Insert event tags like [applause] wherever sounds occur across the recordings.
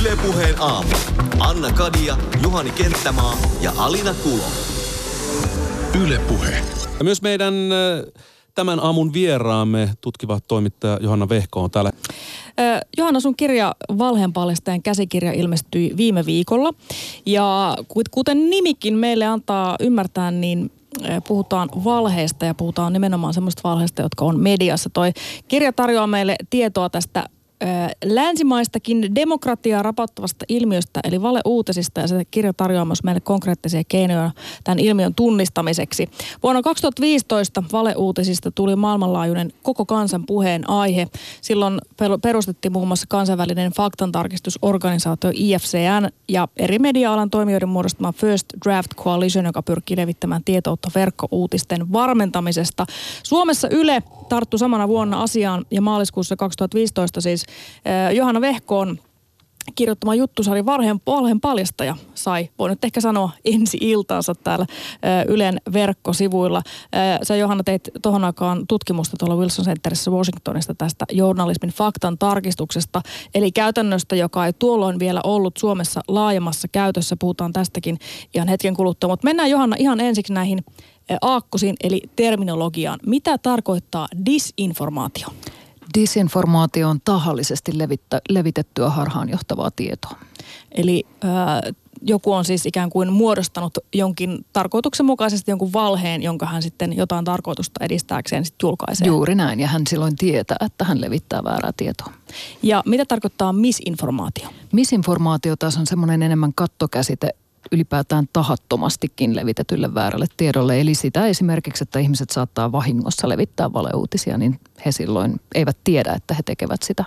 Ylepuheen aamu. Anna Kadia, Juhani Kenttämaa ja Alina Kulo. Ylepuhe. Ja myös meidän äh, tämän aamun vieraamme tutkiva toimittaja Johanna Vehko on täällä. Ö, Johanna, sun kirja Valheenpaljastajan käsikirja ilmestyi viime viikolla. Ja ku- kuten nimikin meille antaa ymmärtää, niin ö, puhutaan valheista ja puhutaan nimenomaan semmoista valheista, jotka on mediassa. Toi kirja tarjoaa meille tietoa tästä länsimaistakin demokratiaa rapauttavasta ilmiöstä, eli valeuutisista, ja se kirja tarjoaa myös meille konkreettisia keinoja tämän ilmiön tunnistamiseksi. Vuonna 2015 valeuutisista tuli maailmanlaajuinen koko kansan puheen aihe. Silloin per- perustettiin muun muassa kansainvälinen faktantarkistusorganisaatio IFCN ja eri media-alan toimijoiden muodostama First Draft Coalition, joka pyrkii levittämään tietoutta verkkouutisten varmentamisesta. Suomessa Yle tarttui samana vuonna asiaan ja maaliskuussa 2015 siis Johanna Vehkoon kirjoittama juttusarja Varheen valheen paljastaja sai, voi nyt ehkä sanoa, ensi iltaansa täällä ö, Ylen verkkosivuilla. Ö, Sä Johanna teit tuohon aikaan tutkimusta tuolla Wilson Centerissä Washingtonista tästä journalismin faktan tarkistuksesta, eli käytännöstä, joka ei tuolloin vielä ollut Suomessa laajemmassa käytössä. Puhutaan tästäkin ihan hetken kuluttua, mutta mennään Johanna ihan ensiksi näihin aakkosiin, eli terminologiaan. Mitä tarkoittaa disinformaatio? Disinformaatio on tahallisesti levittä, levitettyä harhaanjohtavaa tietoa. Eli ö, joku on siis ikään kuin muodostanut jonkin tarkoituksenmukaisesti jonkun valheen, jonka hän sitten jotain tarkoitusta edistääkseen sitten julkaisee. Juuri näin, ja hän silloin tietää, että hän levittää väärää tietoa. Ja mitä tarkoittaa misinformaatio? Misinformaatio taas on semmoinen enemmän kattokäsite ylipäätään tahattomastikin levitetylle väärälle tiedolle. Eli sitä esimerkiksi, että ihmiset saattaa vahingossa levittää valeuutisia, niin he silloin eivät tiedä, että he tekevät sitä.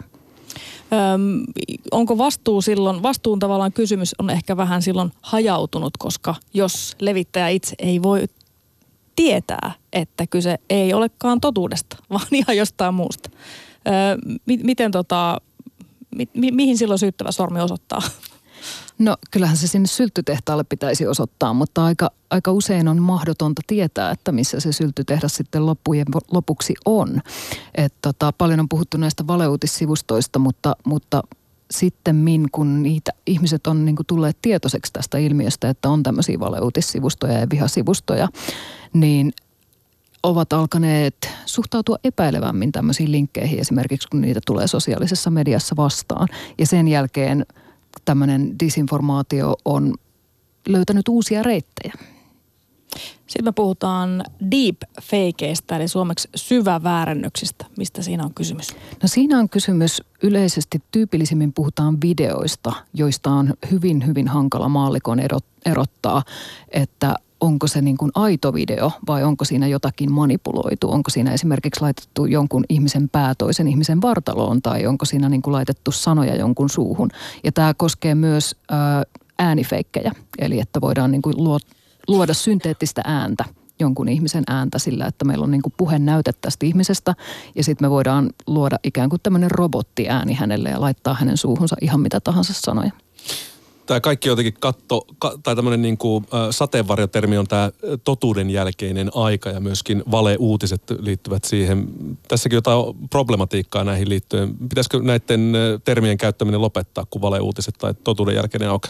Öm, onko vastuu silloin, vastuun tavallaan kysymys on ehkä vähän silloin hajautunut, koska jos levittäjä itse ei voi tietää, että kyse ei olekaan totuudesta, [laughs] vaan ihan jostain muusta. Öö, mi- miten tota, mi- mi- mihin silloin syyttävä sormi osoittaa? No kyllähän se sinne sylttytehtaalle pitäisi osoittaa, mutta aika, aika usein on mahdotonta tietää, että missä se sylttytehdas sitten loppujen lopuksi on. Et tota, paljon on puhuttu näistä valeuutissivustoista, mutta, mutta sitten kun niitä ihmiset on niin tulleet tietoiseksi tästä ilmiöstä, että on tämmöisiä valeuutissivustoja ja vihasivustoja, niin ovat alkaneet suhtautua epäilevämmin tämmöisiin linkkeihin esimerkiksi, kun niitä tulee sosiaalisessa mediassa vastaan. Ja sen jälkeen tämmöinen disinformaatio on löytänyt uusia reittejä. Sitten me puhutaan deepfakeista, eli suomeksi syväväärennöksistä. Mistä siinä on kysymys? No siinä on kysymys yleisesti, tyypillisimmin puhutaan videoista, joista on hyvin, hyvin hankala maallikon erottaa, että onko se niin kuin aito video vai onko siinä jotakin manipuloitu? Onko siinä esimerkiksi laitettu jonkun ihmisen pää toisen ihmisen vartaloon tai onko siinä niin kuin laitettu sanoja jonkun suuhun? Ja tämä koskee myös ää, äänifeikkejä, eli että voidaan niin kuin luoda synteettistä ääntä jonkun ihmisen ääntä sillä, että meillä on niin kuin näyte tästä ihmisestä ja sitten me voidaan luoda ikään kuin tämmöinen robottiääni hänelle ja laittaa hänen suuhunsa ihan mitä tahansa sanoja tämä kaikki jotenkin katto, ka, tai tämmöinen niin kuin, ä, sateenvarjotermi on tämä totuuden jälkeinen aika ja myöskin valeuutiset liittyvät siihen. Tässäkin jotain problematiikkaa näihin liittyen. Pitäisikö näiden termien käyttäminen lopettaa, kun valeuutiset tai totuuden jälkeinen aika?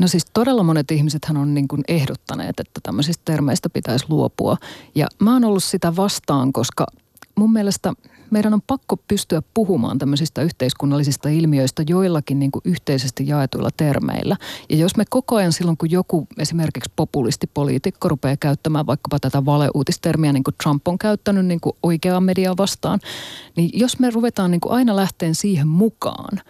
No siis todella monet ihmisethän on niin kuin ehdottaneet, että tämmöisistä termeistä pitäisi luopua. Ja mä oon ollut sitä vastaan, koska mun mielestä – meidän on pakko pystyä puhumaan tämmöisistä yhteiskunnallisista ilmiöistä joillakin niin kuin yhteisesti jaetuilla termeillä. Ja jos me koko ajan silloin, kun joku esimerkiksi populistipoliitikko rupeaa käyttämään vaikkapa tätä valeuutistermiä, niin kuin Trump on käyttänyt niin kuin oikeaa mediaa vastaan, niin jos me ruvetaan niin kuin aina lähteen siihen mukaan,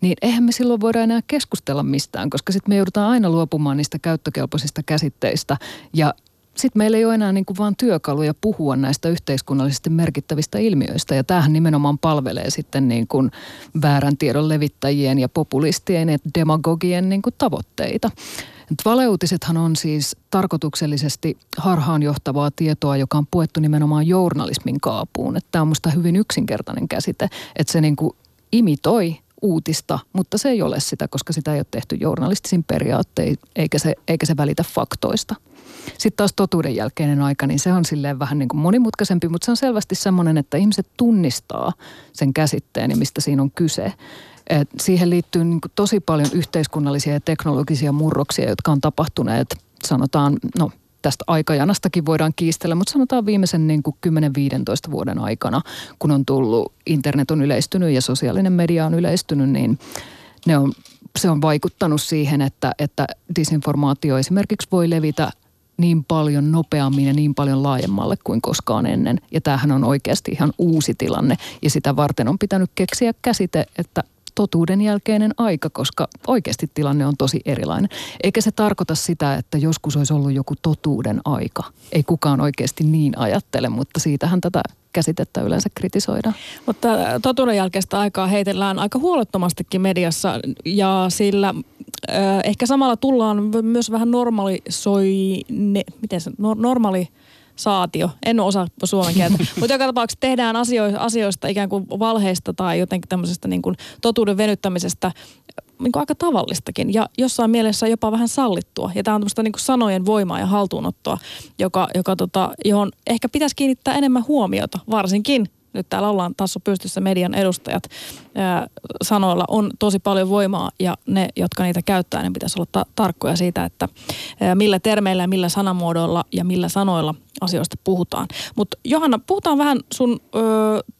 niin eihän me silloin voida enää keskustella mistään, koska sitten me joudutaan aina luopumaan niistä käyttökelpoisista käsitteistä ja sitten meillä ei ole enää niin kuin vaan työkaluja puhua näistä yhteiskunnallisesti merkittävistä ilmiöistä. Ja tämähän nimenomaan palvelee sitten niin kuin väärän tiedon levittäjien ja populistien ja demagogien niin kuin tavoitteita. Et valeuutisethan on siis tarkoituksellisesti harhaanjohtavaa tietoa, joka on puettu nimenomaan journalismin kaapuun. Tämä on minusta hyvin yksinkertainen käsite, että se niin kuin imitoi uutista, mutta se ei ole sitä, koska sitä ei ole tehty journalistisin periaattein, eikä se, eikä se välitä faktoista. Sitten taas totuuden jälkeinen aika, niin se on silleen vähän niin kuin monimutkaisempi, mutta se on selvästi semmoinen, että ihmiset tunnistaa sen käsitteen ja mistä siinä on kyse. Et siihen liittyy niin tosi paljon yhteiskunnallisia ja teknologisia murroksia, jotka on tapahtuneet, sanotaan, no tästä aikajanastakin voidaan kiistellä, mutta sanotaan viimeisen niin kuin 10-15 vuoden aikana, kun on tullut, internet on yleistynyt ja sosiaalinen media on yleistynyt, niin ne on, se on vaikuttanut siihen, että, että disinformaatio esimerkiksi voi levitä niin paljon nopeammin ja niin paljon laajemmalle kuin koskaan ennen. Ja tämähän on oikeasti ihan uusi tilanne ja sitä varten on pitänyt keksiä käsite, että totuuden jälkeinen aika, koska oikeasti tilanne on tosi erilainen. Eikä se tarkoita sitä, että joskus olisi ollut joku totuuden aika. Ei kukaan oikeasti niin ajattele, mutta siitähän tätä käsitettä yleensä kritisoidaan. Mutta totuuden jälkeistä aikaa heitellään aika huolettomastikin mediassa ja sillä ehkä samalla tullaan myös vähän normalisoi, ne, miten se, normaali saatio. En osaa suomen kieltä. [laughs] Mutta joka tapauksessa tehdään asio- asioista ikään kuin valheista tai jotenkin tämmöisestä niin kuin totuuden venyttämisestä niin kuin aika tavallistakin ja jossain mielessä jopa vähän sallittua. Ja tämä on tämmöistä niin kuin sanojen voimaa ja haltuunottoa, joka, joka tota, johon ehkä pitäisi kiinnittää enemmän huomiota, varsinkin nyt täällä ollaan taas pystyssä median edustajat ää, sanoilla on tosi paljon voimaa ja ne, jotka niitä käyttää, ne pitäisi olla ta- tarkkoja siitä, että ää, millä termeillä millä sanamuodoilla ja millä sanoilla asioista puhutaan. Mutta Johanna, puhutaan vähän sun ö,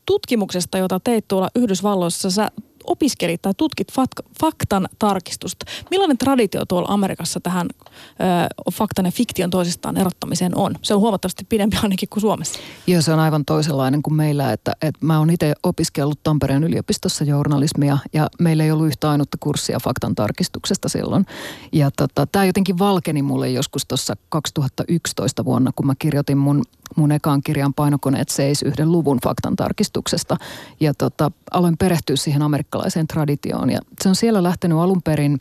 tutkimuksesta, jota teit tuolla Yhdysvalloissa. Sä opiskelit tai tutkit fak- faktan tarkistusta. Millainen traditio tuolla Amerikassa tähän ö, faktan ja fiktion toisistaan erottamiseen on? Se on huomattavasti pidempi ainakin kuin Suomessa. Joo, se on aivan toisenlainen kuin meillä. Että, että mä oon itse opiskellut Tampereen yliopistossa journalismia ja meillä ei ollut yhtä ainutta kurssia faktan tarkistuksesta silloin. Ja tota, tämä jotenkin valkeni mulle joskus tuossa 2011 vuonna, kun mä kirjoitin mun mun ekaan kirjan painokoneet seis yhden luvun faktan tarkistuksesta. Ja tota, aloin perehtyä siihen amerikkalaiseen traditioon. Ja se on siellä lähtenyt alun perin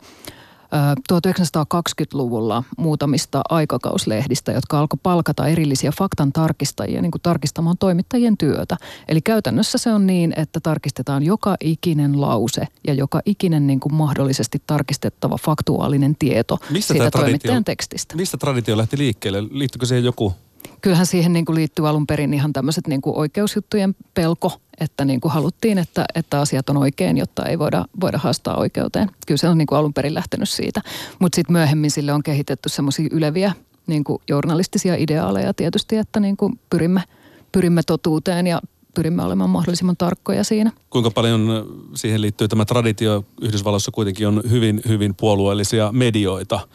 1920-luvulla muutamista aikakauslehdistä, jotka alkoi palkata erillisiä faktan tarkistajia niin kuin tarkistamaan toimittajien työtä. Eli käytännössä se on niin, että tarkistetaan joka ikinen lause ja joka ikinen niin kuin mahdollisesti tarkistettava faktuaalinen tieto mistä siitä toimittajan tekstistä. Mistä traditio lähti liikkeelle? Liittyykö siihen joku kyllähän siihen niin kuin liittyy alun perin ihan tämmöiset niin kuin oikeusjuttujen pelko, että niin kuin haluttiin, että, että asiat on oikein, jotta ei voida, voida haastaa oikeuteen. Kyllä se on niin kuin alun perin lähtenyt siitä. Mutta sitten myöhemmin sille on kehitetty semmoisia yleviä niin kuin journalistisia ideaaleja tietysti, että niin kuin pyrimme, pyrimme totuuteen ja pyrimme olemaan mahdollisimman tarkkoja siinä. Kuinka paljon siihen liittyy tämä traditio? Yhdysvalloissa kuitenkin on hyvin, hyvin puolueellisia medioita –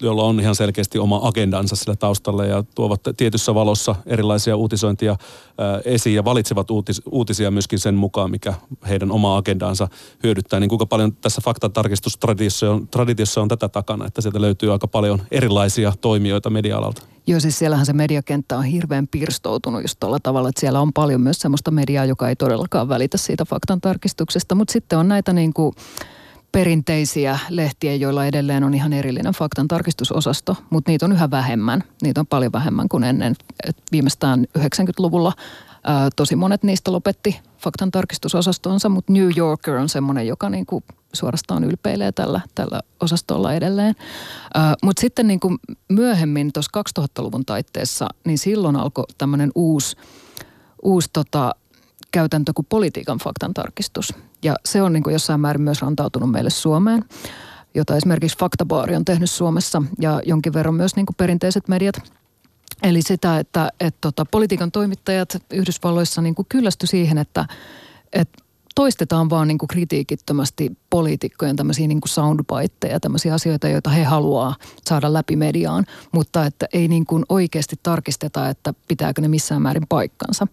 jolla on ihan selkeästi oma agendansa sillä taustalla ja tuovat tietyssä valossa erilaisia uutisointia esiin ja valitsevat uutis, uutisia myöskin sen mukaan, mikä heidän oma agendansa hyödyttää. Niin kuinka paljon tässä faktatarkistustraditiossa on, traditiossa on tätä takana, että sieltä löytyy aika paljon erilaisia toimijoita media-alalta? Joo, siis siellähän se mediakenttä on hirveän pirstoutunut just tuolla tavalla, että siellä on paljon myös sellaista mediaa, joka ei todellakaan välitä siitä faktan tarkistuksesta, mutta sitten on näitä niin kuin perinteisiä lehtiä, joilla edelleen on ihan erillinen faktan tarkistusosasto, mutta niitä on yhä vähemmän. Niitä on paljon vähemmän kuin ennen. Et viimeistään 90-luvulla ää, tosi monet niistä lopetti faktan tarkistusosastonsa, mutta New Yorker on semmoinen, joka niinku suorastaan ylpeilee tällä, tällä osastolla edelleen. Mutta sitten niinku myöhemmin tuossa 2000-luvun taitteessa, niin silloin alkoi tämmöinen uusi, uusi tota, käytäntö kuin politiikan faktan tarkistus. Ja se on niin kuin jossain määrin myös rantautunut meille Suomeen, jota esimerkiksi Faktabaari on tehnyt Suomessa ja jonkin verran myös niin kuin perinteiset mediat. Eli sitä, että, että tota, politiikan toimittajat Yhdysvalloissa niin kuin kyllästy siihen, että, että toistetaan vaan niin kuin kritiikittömästi poliitikkojen tämmöisiä niin kuin soundbiteja, tämmöisiä asioita, joita he haluaa saada läpi mediaan, mutta että ei niin kuin oikeasti tarkisteta, että pitääkö ne missään määrin paikkansa.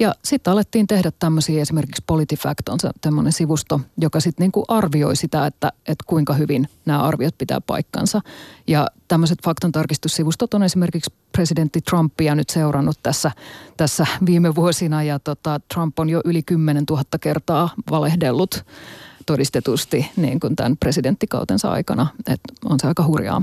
Ja sitten alettiin tehdä tämmöisiä, esimerkiksi PolitiFact on tämmöinen sivusto, joka sitten niinku arvioi sitä, että, että kuinka hyvin nämä arviot pitää paikkansa. Ja tämmöiset faktantarkistussivustot on esimerkiksi presidentti Trumpia nyt seurannut tässä, tässä viime vuosina ja tota, Trump on jo yli 10 000 kertaa valehdellut todistetusti niin kuin tämän presidenttikautensa aikana. Et on se aika hurjaa.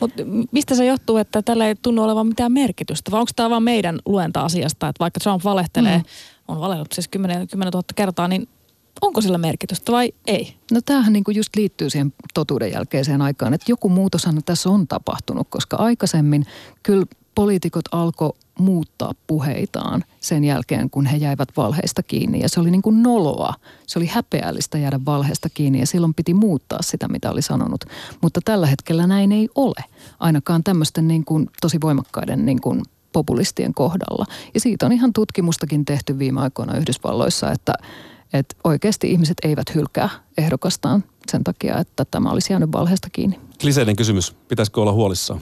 Mut mistä se johtuu, että tällä ei tunnu olevan mitään merkitystä? Vai onko tämä vain meidän luenta asiasta, että vaikka Trump valehtelee, mm. on valellut siis 10, 10 000 kertaa, niin onko sillä merkitystä vai ei? No tämähän niin kuin just liittyy siihen totuuden jälkeiseen aikaan, että joku muutoshan tässä on tapahtunut, koska aikaisemmin kyllä poliitikot alkoi muuttaa puheitaan sen jälkeen, kun he jäivät valheista kiinni. Ja se oli niin kuin noloa. Se oli häpeällistä jäädä valheesta kiinni ja silloin piti muuttaa sitä, mitä oli sanonut. Mutta tällä hetkellä näin ei ole. Ainakaan tämmöisten niin kuin tosi voimakkaiden niin kuin populistien kohdalla. Ja siitä on ihan tutkimustakin tehty viime aikoina Yhdysvalloissa, että, että oikeasti ihmiset eivät hylkää ehdokastaan sen takia, että tämä olisi jäänyt valheesta kiinni. Kliseinen kysymys. Pitäisikö olla huolissaan?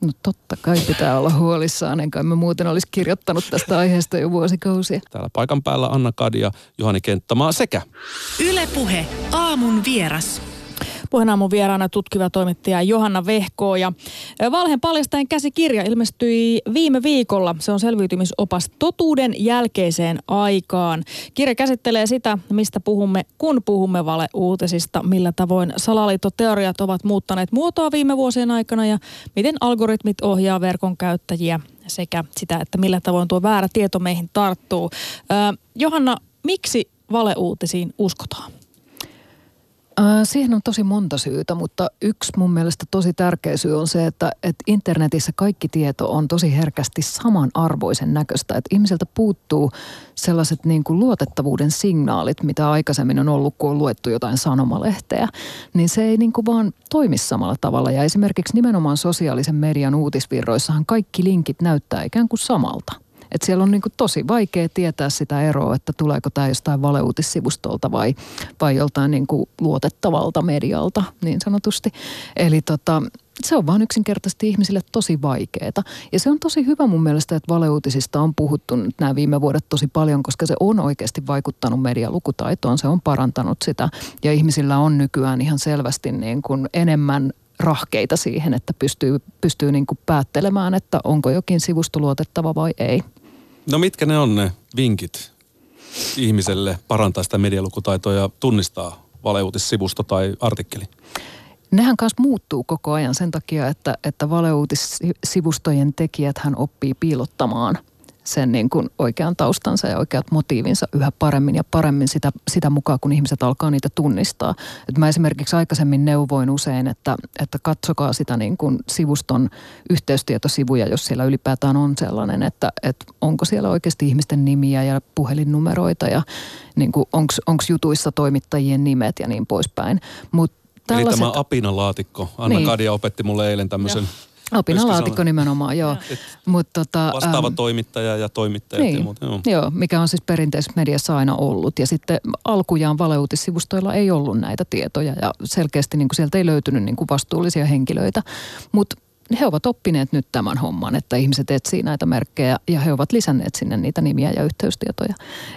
No totta kai pitää olla huolissaan, enkä mä muuten olisi kirjoittanut tästä aiheesta jo vuosikausia. Täällä paikan päällä Anna Kadia, Juhani Kenttämaa sekä Ylepuhe aamun vieras. Puheenaamun vieraana tutkiva toimittaja Johanna Vehkoo ja Valheen paljastajan käsikirja ilmestyi viime viikolla. Se on selviytymisopas totuuden jälkeiseen aikaan. Kirja käsittelee sitä, mistä puhumme, kun puhumme valeuutisista, millä tavoin salaliittoteoriat ovat muuttaneet muotoa viime vuosien aikana ja miten algoritmit ohjaa verkon käyttäjiä sekä sitä, että millä tavoin tuo väärä tieto meihin tarttuu. Johanna, miksi valeuutisiin uskotaan? Siihen on tosi monta syytä, mutta yksi mun mielestä tosi tärkeä syy on se, että, että internetissä kaikki tieto on tosi herkästi samanarvoisen näköistä. Että ihmiseltä puuttuu sellaiset niin kuin luotettavuuden signaalit, mitä aikaisemmin on ollut, kun on luettu jotain sanomalehteä. Niin se ei niin kuin vaan toimi samalla tavalla. Ja esimerkiksi nimenomaan sosiaalisen median uutisvirroissahan kaikki linkit näyttää ikään kuin samalta – että siellä on niin kuin tosi vaikea tietää sitä eroa, että tuleeko tämä jostain valeuutissivustolta vai, vai joltain niin kuin luotettavalta medialta niin sanotusti. Eli tota, se on vaan yksinkertaisesti ihmisille tosi vaikeaa. Ja se on tosi hyvä mun mielestä, että valeuutisista on puhuttu nyt nämä viime vuodet tosi paljon, koska se on oikeasti vaikuttanut medialukutaitoon, se on parantanut sitä. Ja ihmisillä on nykyään ihan selvästi niin kuin enemmän rahkeita siihen, että pystyy, pystyy niin kuin päättelemään, että onko jokin sivusto luotettava vai ei. No mitkä ne on ne vinkit ihmiselle parantaa sitä medialukutaitoa ja tunnistaa valeuutissivusto tai artikkeli? Nehän kanssa muuttuu koko ajan sen takia, että, että valeuutissivustojen tekijät hän oppii piilottamaan – sen niin kuin oikean taustansa ja oikeat motiivinsa yhä paremmin ja paremmin sitä, sitä mukaan, kun ihmiset alkaa niitä tunnistaa. Et mä esimerkiksi aikaisemmin neuvoin usein, että, että katsokaa sitä niin kuin sivuston yhteystietosivuja, jos siellä ylipäätään on sellainen, että, että onko siellä oikeasti ihmisten nimiä ja puhelinnumeroita ja niin onko jutuissa toimittajien nimet ja niin poispäin. Mutta Tällaiset... Eli tämä apinalaatikko. Anna niin. Kadia opetti mulle eilen tämmöisen Opinalaatikko nimenomaan, joo. Mut, tota, vastaava äm, toimittaja ja toimittajat niin, ja muut. Joo. joo, mikä on siis perinteisessä mediassa aina ollut. Ja sitten alkujaan valeuutissivustoilla ei ollut näitä tietoja ja selkeästi niin kuin sieltä ei löytynyt niin kuin vastuullisia henkilöitä. Mutta he ovat oppineet nyt tämän homman, että ihmiset etsii näitä merkkejä ja he ovat lisänneet sinne niitä nimiä ja yhteystietoja.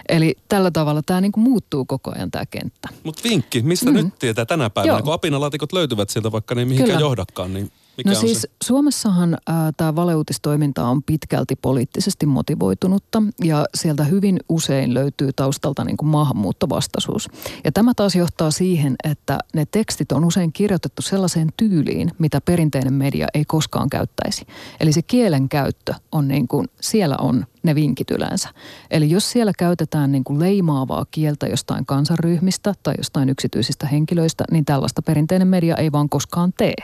Eli tällä tavalla tämä niin kuin muuttuu koko ajan tämä kenttä. Mutta vinkki, mistä mm. nyt tietää tänä päivänä, Joo. kun apinalaatikot löytyvät sieltä vaikka ne mihinkään Kyllä. johdakaan, niin mikä no siis se? Suomessahan tämä valeuutistoiminta on pitkälti poliittisesti motivoitunutta ja sieltä hyvin usein löytyy taustalta niin kuin maahanmuuttovastaisuus. Ja tämä taas johtaa siihen, että ne tekstit on usein kirjoitettu sellaiseen tyyliin, mitä perinteinen media ei koskaan käyttäisi. Eli se kielen käyttö on niin kuin, siellä on ne vinkit yleensä. Eli jos siellä käytetään niin kuin leimaavaa kieltä jostain kansanryhmistä tai jostain yksityisistä henkilöistä, niin tällaista perinteinen media ei vaan koskaan tee.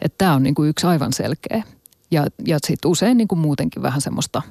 Että tämä on niin kuin yksi aivan selkeä. Ja, ja sitten usein niin kuin muutenkin vähän semmoista,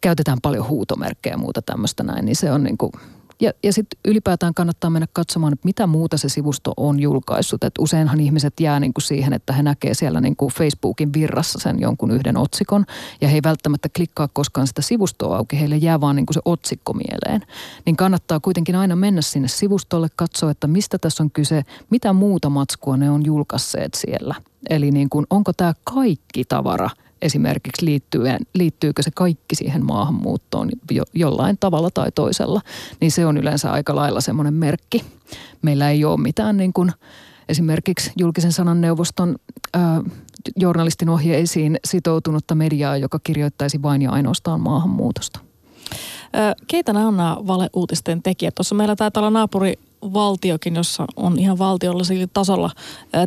käytetään paljon huutomerkkejä ja muuta tämmöistä näin, niin se on niin kuin ja, ja sitten ylipäätään kannattaa mennä katsomaan, että mitä muuta se sivusto on julkaissut. Et useinhan ihmiset jää niinku siihen, että he näkee siellä niinku Facebookin virrassa sen jonkun yhden otsikon. Ja he ei välttämättä klikkaa koskaan sitä sivustoa auki, heille jää vaan niinku se otsikko mieleen. Niin kannattaa kuitenkin aina mennä sinne sivustolle, katsoa, että mistä tässä on kyse, mitä muuta matskua ne on julkaisseet siellä. Eli niin kuin, onko tämä kaikki tavara – esimerkiksi liittyen, liittyykö se kaikki siihen maahanmuuttoon jo, jollain tavalla tai toisella, niin se on yleensä aika lailla semmoinen merkki. Meillä ei ole mitään niin kuin esimerkiksi julkisen sanan neuvoston ää, journalistin ohjeisiin sitoutunutta mediaa, joka kirjoittaisi vain ja ainoastaan maahanmuutosta. Keitä nämä on nämä valeuutisten tekijät? Tuossa meillä taitaa olla naapuri valtiokin, jossa on ihan valtiollisella tasolla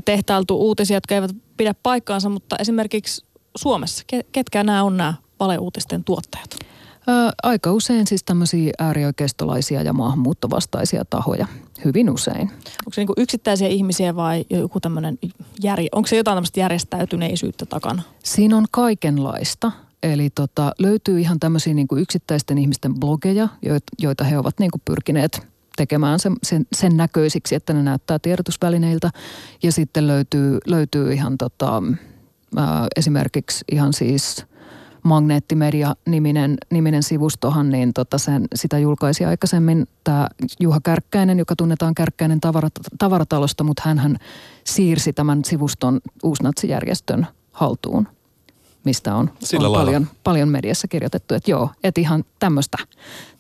tehtailtu uutisia, jotka eivät pidä paikkaansa, mutta esimerkiksi Suomessa? Ketkä nämä on nämä valeuutisten tuottajat? Ää, aika usein siis tämmöisiä äärioikeistolaisia ja maahanmuuttovastaisia tahoja. Hyvin usein. Onko se niin yksittäisiä ihmisiä vai joku tämmöinen, jär... onko se jotain tämmöistä järjestäytyneisyyttä takana? Siinä on kaikenlaista. eli tota, löytyy ihan tämmöisiä niin kuin yksittäisten ihmisten blogeja, joita he ovat niin kuin pyrkineet tekemään sen, sen, sen näköisiksi, että ne näyttää tiedotusvälineiltä. Ja sitten löytyy, löytyy ihan tota, ää, esimerkiksi ihan siis Magneettimedia-niminen niminen sivustohan, niin tota sen, sitä julkaisi aikaisemmin tämä Juha Kärkkäinen, joka tunnetaan Kärkkäinen tavarat, tavaratalosta, mutta hän siirsi tämän sivuston uusnatsijärjestön haltuun mistä on, on paljon, paljon mediassa kirjoitettu, että joo, että ihan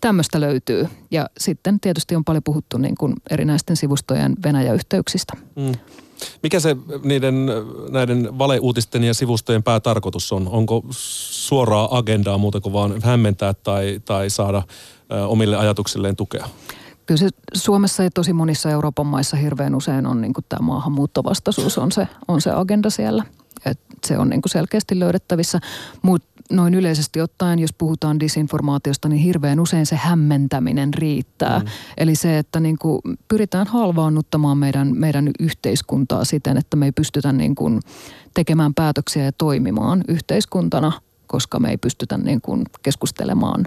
tämmöistä löytyy. Ja sitten tietysti on paljon puhuttu niin kuin erinäisten sivustojen Venäjä-yhteyksistä. Mm. Mikä se niiden näiden valeuutisten ja sivustojen päätarkoitus on? Onko suoraa agendaa muuta kuin vaan hämmentää tai, tai saada omille ajatuksilleen tukea? Kyllä se Suomessa ja tosi monissa Euroopan maissa hirveän usein on niin tämä maahanmuuttovastaisuus on se, on se agenda siellä – et se on niin selkeästi löydettävissä. Mutta noin yleisesti ottaen, jos puhutaan disinformaatiosta, niin hirveän usein se hämmentäminen riittää. Mm. Eli se, että niin kuin pyritään halvaannuttamaan meidän, meidän yhteiskuntaa siten, että me ei pystytä niin kuin tekemään päätöksiä ja toimimaan yhteiskuntana, koska me ei pystytä niin kuin keskustelemaan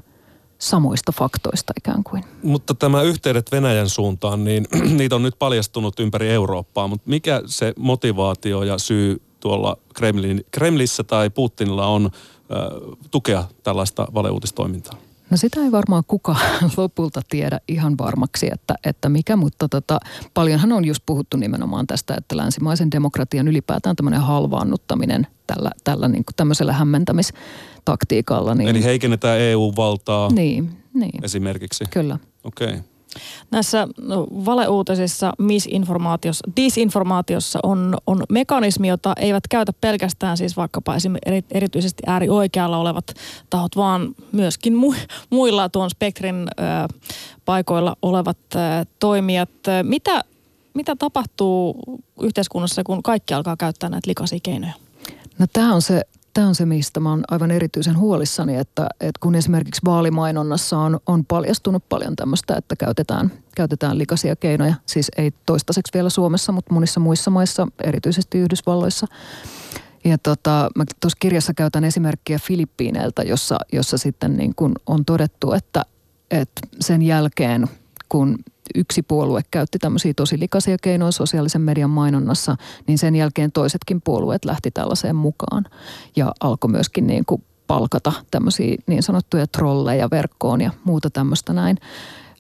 samoista faktoista ikään kuin. Mutta tämä yhteydet Venäjän suuntaan, niin [clears throat] niitä on nyt paljastunut ympäri Eurooppaa, mutta mikä se motivaatio ja syy tuolla Kremlin, Kremlissä tai Putinilla on tukea tällaista valeuutistoimintaa? No sitä ei varmaan kukaan [laughs] lopulta tiedä ihan varmaksi, että, että mikä, mutta tota, paljonhan on just puhuttu nimenomaan tästä, että länsimaisen demokratian ylipäätään tämmöinen halvaannuttaminen tällä, tällä niin kuin tämmöisellä hämmentämistaktiikalla. Niin, Eli heikennetään EU-valtaa niin, niin. esimerkiksi? Kyllä. Okei. Okay. Näissä no, valeuutisissa, misinformaatiossa, disinformaatiossa on, on mekanismi, jota eivät käytä pelkästään siis vaikkapa erityisesti äärioikealla olevat tahot, vaan myöskin mu, muilla tuon spektrin ö, paikoilla olevat ö, toimijat. Mitä, mitä tapahtuu yhteiskunnassa, kun kaikki alkaa käyttää näitä likaisia keinoja? No tämä on se tämä on se, mistä mä oon aivan erityisen huolissani, että, että kun esimerkiksi vaalimainonnassa on, on paljastunut paljon tämmöistä, että käytetään, käytetään likaisia keinoja, siis ei toistaiseksi vielä Suomessa, mutta monissa muissa maissa, erityisesti Yhdysvalloissa. Ja tota, mä tuossa kirjassa käytän esimerkkiä Filippiineiltä, jossa, jossa sitten niin kun on todettu, että, että sen jälkeen, kun yksi puolue käytti tämmöisiä tosi likaisia keinoja sosiaalisen median mainonnassa, niin sen jälkeen toisetkin puolueet lähti tällaiseen mukaan. Ja alkoi myöskin niin kuin palkata tämmöisiä niin sanottuja trolleja verkkoon ja muuta tämmöistä näin.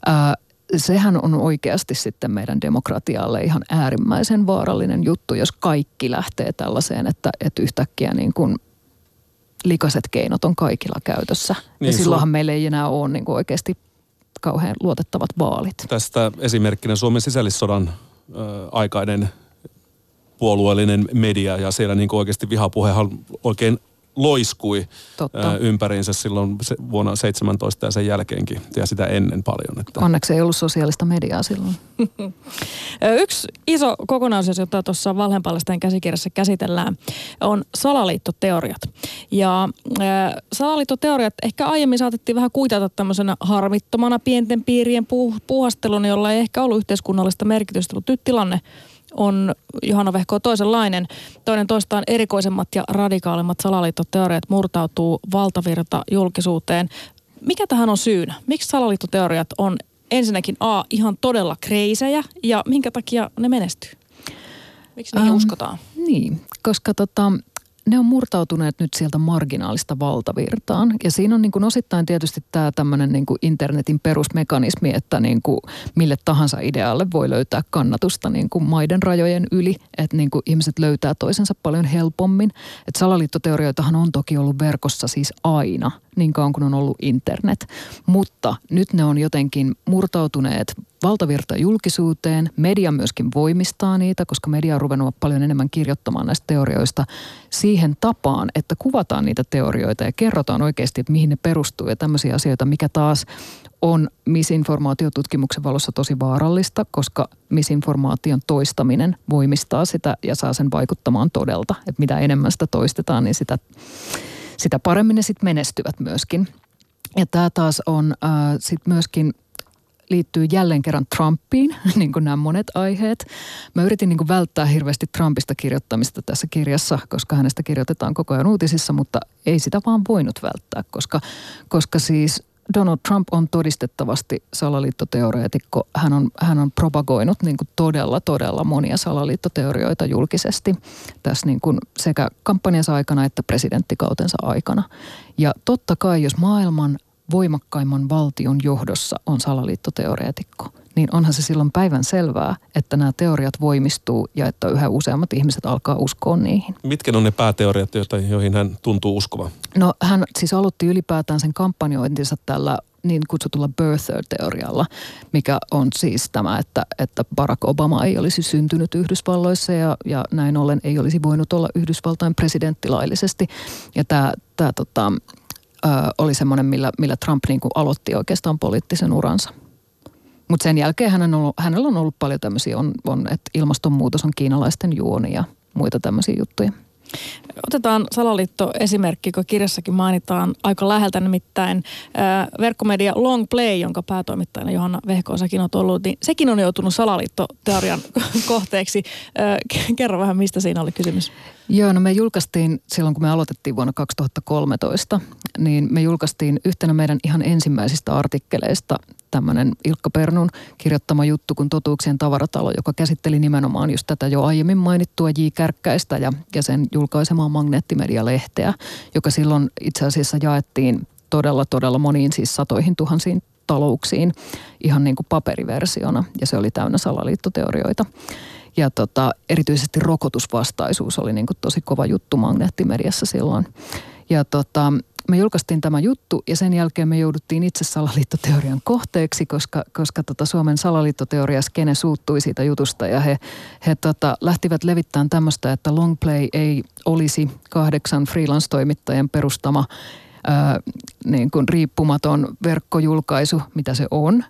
Ää, sehän on oikeasti sitten meidän demokratialle ihan äärimmäisen vaarallinen juttu, jos kaikki lähtee tällaiseen, että, että yhtäkkiä niin kuin likaset keinot on kaikilla käytössä. Niin, ja silloinhan su- meillä ei enää ole niin kuin oikeasti kauhean luotettavat vaalit. Tästä esimerkkinä Suomen sisällissodan ö, aikainen puolueellinen media ja siellä niin oikeasti vihapuhehan oikein loiskui Totta. ympäriinsä silloin vuonna 17 ja sen jälkeenkin ja sitä ennen paljon. Että. Onneksi ei ollut sosiaalista mediaa silloin. [laughs] Yksi iso kokonaisuus, jota tuossa Valheenpalestain käsikirjassa käsitellään, on salaliittoteoriat. Ja äh, salaliittoteoriat ehkä aiemmin saatettiin vähän kuitata tämmöisenä harmittomana pienten piirien puh- puuhasteluna, jolla ei ehkä ollut yhteiskunnallista merkitystä, mutta nyt tilanne on Johanna Vehko toisenlainen. Toinen toistaan erikoisemmat ja radikaalimmat salaliittoteoriat murtautuu valtavirta julkisuuteen. Mikä tähän on syynä? Miksi salaliittoteoriat on ensinnäkin A, ihan todella kreisejä ja minkä takia ne menestyy? Miksi niihin um, uskotaan? Niin, koska tota, ne on murtautuneet nyt sieltä marginaalista valtavirtaan. Ja siinä on niin kuin osittain tietysti tämä tämmöinen niin kuin internetin perusmekanismi, että niin kuin mille tahansa idealle voi löytää kannatusta niin kuin maiden rajojen yli. Että niin kuin ihmiset löytää toisensa paljon helpommin. Että salaliittoteorioitahan on toki ollut verkossa siis aina, niin kauan kuin on ollut internet. Mutta nyt ne on jotenkin murtautuneet valtavirta julkisuuteen. Media myöskin voimistaa niitä, koska media on ruvennut paljon enemmän kirjoittamaan näistä teorioista siihen tapaan, että kuvataan niitä teorioita ja kerrotaan oikeasti, että mihin ne perustuu ja tämmöisiä asioita, mikä taas on misinformaatiotutkimuksen valossa tosi vaarallista, koska misinformaation toistaminen voimistaa sitä ja saa sen vaikuttamaan todelta. Että mitä enemmän sitä toistetaan, niin sitä, sitä paremmin ne sitten menestyvät myöskin. Ja tämä taas on äh, sitten myöskin liittyy jälleen kerran Trumpiin, [laughs] niin kuin nämä monet aiheet. Mä yritin niin kuin välttää hirveästi Trumpista kirjoittamista tässä kirjassa, koska hänestä kirjoitetaan koko ajan uutisissa, mutta ei sitä vaan voinut välttää, koska, koska siis Donald Trump on todistettavasti salaliittoteoreetikko. Hän on, hän on propagoinut niin kuin todella, todella monia salaliittoteorioita julkisesti tässä niin kuin sekä kampanjansa aikana että presidenttikautensa aikana. Ja totta kai, jos maailman voimakkaimman valtion johdossa on salaliittoteoreetikko, niin onhan se silloin päivän selvää, että nämä teoriat voimistuu ja että yhä useammat ihmiset alkaa uskoa niihin. Mitkä on ne pääteoriat, joihin hän tuntuu uskova? No hän siis aloitti ylipäätään sen kampanjointinsa tällä niin kutsutulla birther-teorialla, mikä on siis tämä, että, että Barack Obama ei olisi syntynyt Yhdysvalloissa ja, ja näin ollen ei olisi voinut olla Yhdysvaltain presidenttilaillisesti. Ja tämä, tämä tota, ö, oli semmoinen, millä, millä Trump niin kuin aloitti oikeastaan poliittisen uransa. Mutta sen jälkeen hänen on ollut, hänellä on ollut paljon tämmöisiä, on, on, että ilmastonmuutos on kiinalaisten juoni ja muita tämmöisiä juttuja. Otetaan salaliitto-esimerkki, kun kirjassakin mainitaan aika läheltä nimittäin verkkomedia Long Play, jonka päätoimittajana Johanna Vehkoosakin on ollut, niin sekin on joutunut salaliittoteorian [laughs] kohteeksi. Kerro vähän, mistä siinä oli kysymys. Joo, no me julkaistiin silloin, kun me aloitettiin vuonna 2013, niin me julkaistiin yhtenä meidän ihan ensimmäisistä artikkeleista tämmöinen Ilkka Pernun kirjoittama juttu kuin Totuuksien tavaratalo, joka käsitteli nimenomaan just tätä jo aiemmin mainittua J. Kärkkäistä ja, ja sen julkaisemaa Magneettimedia-lehteä, joka silloin itse asiassa jaettiin todella, todella moniin siis satoihin tuhansiin talouksiin ihan niin kuin paperiversiona ja se oli täynnä salaliittoteorioita. Ja tota, erityisesti rokotusvastaisuus oli niin kuin tosi kova juttu magneettimediassa silloin. Ja tota, me julkaistiin tämä juttu ja sen jälkeen me jouduttiin itse salaliittoteorian kohteeksi, koska, koska tota Suomen salaliittoteoria skene suuttui siitä jutusta. Ja he, he tota, lähtivät levittämään tämmöistä, että Longplay ei olisi kahdeksan freelance-toimittajan perustama ää, niin kuin riippumaton verkkojulkaisu, mitä se on,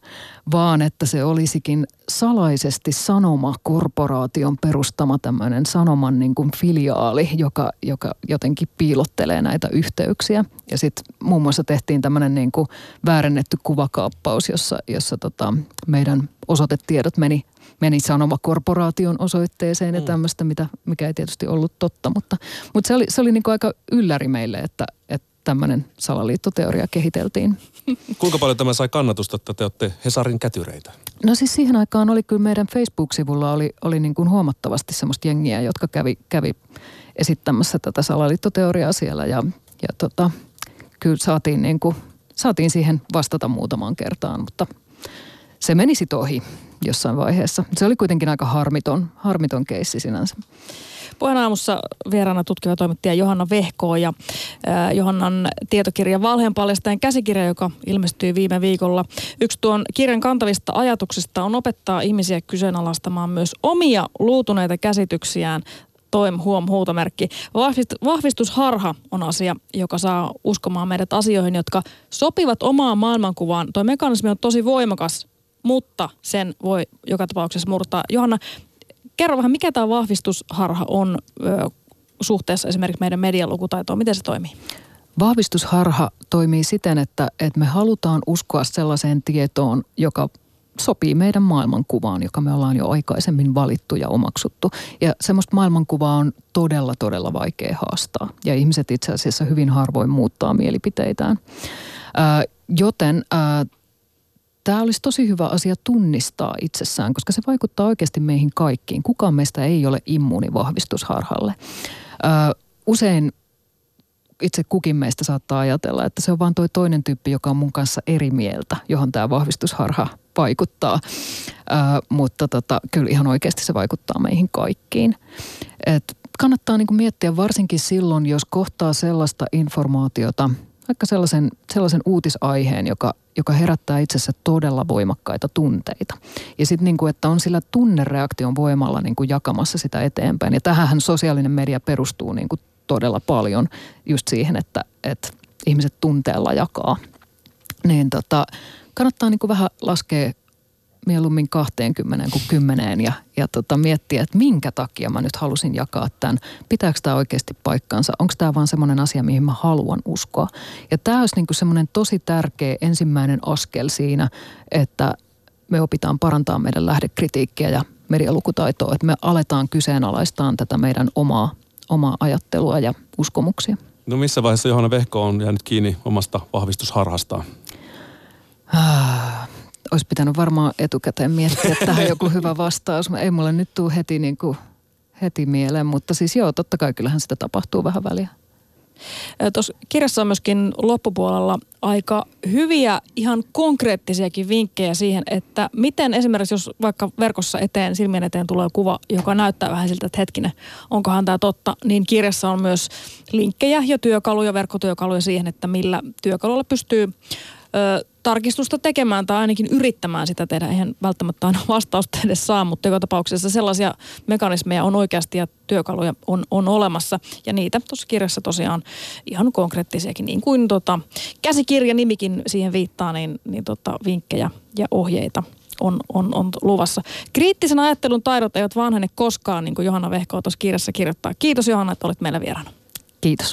vaan että se olisikin salaisesti Sanoma-korporaation perustama tämmöinen Sanoman niin kuin filiaali, joka, joka jotenkin piilottelee näitä yhteyksiä. Ja sitten muun muassa tehtiin tämmöinen niin kuin väärennetty kuvakaappaus, jossa, jossa tota meidän osoitetiedot meni meni Sanoma-korporaation osoitteeseen ja mm. tämmöistä, mitä, mikä ei tietysti ollut totta. Mutta, mutta se oli, se oli niin kuin aika ylläri meille, että, että tämmöinen salaliittoteoria kehiteltiin. [laughs] Kuinka paljon tämä sai kannatusta, että te olette Hesarin kätyreitä? No siis siihen aikaan oli kyllä meidän Facebook-sivulla oli, oli niin kuin huomattavasti semmoista jengiä, jotka kävi, kävi esittämässä tätä salaliittoteoriaa siellä ja, ja tota, kyllä saatiin, niin kuin, saatiin siihen vastata muutamaan kertaan, mutta se meni sitten ohi jossain vaiheessa. Se oli kuitenkin aika harmiton, harmiton keissi sinänsä. Puheen aamussa vieraana tutkiva toimittaja Johanna Vehkoo ja äh, Johannan tietokirja Valheenpaljastajan käsikirja, joka ilmestyi viime viikolla. Yksi tuon kirjan kantavista ajatuksista on opettaa ihmisiä kyseenalaistamaan myös omia luutuneita käsityksiään toim huom huutomerkki. Vahvist, vahvistusharha on asia, joka saa uskomaan meidät asioihin, jotka sopivat omaan maailmankuvaan. Tuo mekanismi on tosi voimakas, mutta sen voi joka tapauksessa murtaa. Johanna, kerro vähän, mikä tämä vahvistusharha on ö, suhteessa esimerkiksi meidän medialukutaitoon? Miten se toimii? Vahvistusharha toimii siten, että, että me halutaan uskoa sellaiseen tietoon, joka sopii meidän maailmankuvaan, joka me ollaan jo aikaisemmin valittu ja omaksuttu. Ja semmoista maailmankuvaa on todella, todella vaikea haastaa. Ja ihmiset itse asiassa hyvin harvoin muuttaa mielipiteitään. Ää, joten Tämä olisi tosi hyvä asia tunnistaa itsessään, koska se vaikuttaa oikeasti meihin kaikkiin. Kukaan meistä ei ole immuuni vahvistusharhalle. Ö, usein itse kukin meistä saattaa ajatella, että se on vain toi toinen tyyppi, joka on mun kanssa eri mieltä, johon tämä vahvistusharha vaikuttaa. Ö, mutta tota, kyllä ihan oikeasti se vaikuttaa meihin kaikkiin. Et kannattaa niinku miettiä varsinkin silloin, jos kohtaa sellaista informaatiota – vaikka sellaisen, sellaisen uutisaiheen, joka, joka herättää itsessä todella voimakkaita tunteita. Ja sitten niin kuin, että on sillä tunnereaktion voimalla niin kuin jakamassa sitä eteenpäin. Ja tähän sosiaalinen media perustuu niin kuin todella paljon just siihen, että, että ihmiset tunteella jakaa. Niin tota, kannattaa niin kuin vähän laskea mieluummin 20 kuin 10 ja, ja tota, miettiä, että minkä takia mä nyt halusin jakaa tämän. Pitääkö tämä oikeasti paikkansa? Onko tämä vaan semmoinen asia, mihin mä haluan uskoa? Ja tämä olisi niin semmoinen tosi tärkeä ensimmäinen askel siinä, että me opitaan parantaa meidän lähdekritiikkiä ja medialukutaitoa, että me aletaan kyseenalaistaan tätä meidän omaa, omaa ajattelua ja uskomuksia. No missä vaiheessa Johanna Vehko on jäänyt kiinni omasta vahvistusharhastaan? Olisi pitänyt varmaan etukäteen miettiä tähän joku hyvä [laughs] vastaus. Ei mulle nyt tule heti, niin kuin, heti mieleen, mutta siis joo, totta kai kyllähän sitä tapahtuu vähän väliä. Tuossa kirjassa on myöskin loppupuolella aika hyviä, ihan konkreettisiakin vinkkejä siihen, että miten esimerkiksi jos vaikka verkossa eteen, silmien eteen tulee kuva, joka näyttää vähän siltä, että hetkinen, onkohan tämä totta, niin kirjassa on myös linkkejä ja työkaluja, verkkotyökaluja siihen, että millä työkalulla pystyy ö, tarkistusta tekemään tai ainakin yrittämään sitä tehdä. Eihän välttämättä aina [laughs] vastausta edes saa, mutta joka tapauksessa sellaisia mekanismeja on oikeasti ja työkaluja on, on olemassa. Ja niitä tuossa kirjassa tosiaan ihan konkreettisiakin, niin kuin tota, käsikirja nimikin siihen viittaa, niin, niin tota, vinkkejä ja ohjeita on, on, on luvassa. Kriittisen ajattelun taidot eivät vanhene koskaan, niin kuin Johanna Vehko tuossa kirjassa kirjoittaa. Kiitos Johanna, että olit meillä vieraana. Kiitos.